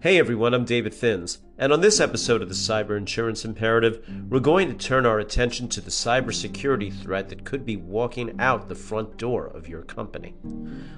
Hey everyone, I'm David Finz, and on this episode of the Cyber Insurance Imperative, we're going to turn our attention to the cybersecurity threat that could be walking out the front door of your company.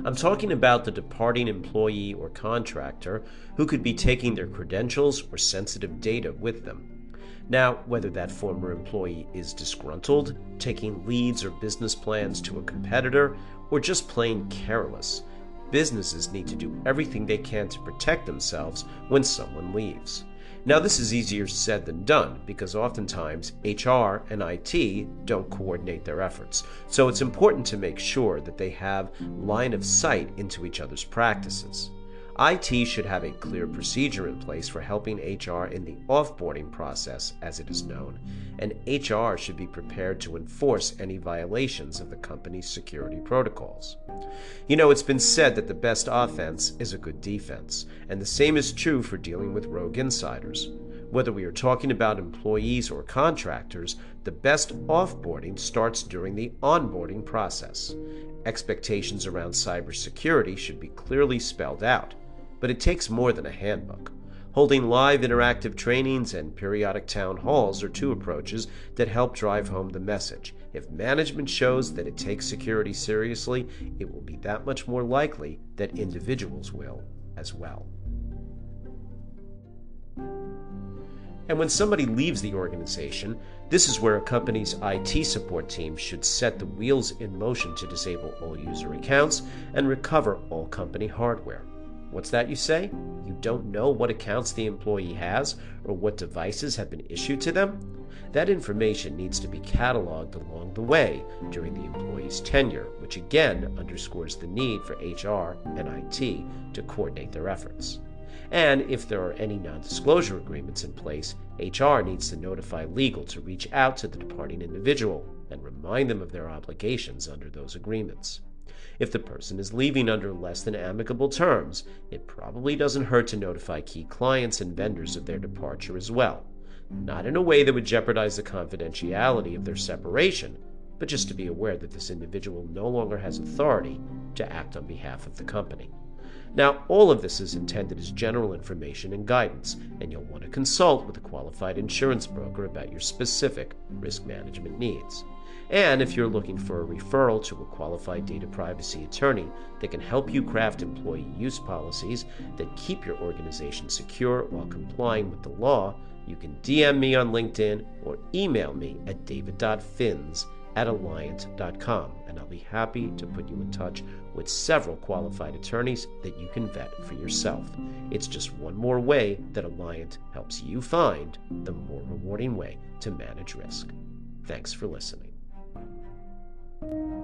I'm talking about the departing employee or contractor who could be taking their credentials or sensitive data with them. Now, whether that former employee is disgruntled, taking leads or business plans to a competitor, or just plain careless, businesses need to do everything they can to protect themselves when someone leaves. Now, this is easier said than done because oftentimes HR and IT don't coordinate their efforts. So it's important to make sure that they have line of sight into each other's practices. IT should have a clear procedure in place for helping HR in the offboarding process, as it is known, and HR should be prepared to enforce any violations of the company's security protocols. You know, it's been said that the best offense is a good defense, and the same is true for dealing with rogue insiders. Whether we are talking about employees or contractors, the best offboarding starts during the onboarding process. Expectations around cybersecurity should be clearly spelled out. But it takes more than a handbook. Holding live interactive trainings and periodic town halls are two approaches that help drive home the message. If management shows that it takes security seriously, it will be that much more likely that individuals will as well. And when somebody leaves the organization, this is where a company's IT support team should set the wheels in motion to disable all user accounts and recover all company hardware. What's that you say? You don't know what accounts the employee has or what devices have been issued to them? That information needs to be cataloged along the way during the employee's tenure, which again underscores the need for HR and IT to coordinate their efforts. And if there are any non disclosure agreements in place, HR needs to notify legal to reach out to the departing individual and remind them of their obligations under those agreements. If the person is leaving under less than amicable terms, it probably doesn't hurt to notify key clients and vendors of their departure as well. Not in a way that would jeopardize the confidentiality of their separation, but just to be aware that this individual no longer has authority to act on behalf of the company. Now, all of this is intended as general information and guidance, and you'll want to consult with a qualified insurance broker about your specific risk management needs. And if you're looking for a referral to a qualified data privacy attorney that can help you craft employee use policies that keep your organization secure while complying with the law, you can DM me on LinkedIn or email me at david.finz at alliant.com, and I'll be happy to put you in touch with several qualified attorneys that you can vet for yourself. It's just one more way that Alliant helps you find the more rewarding way to manage risk. Thanks for listening thank you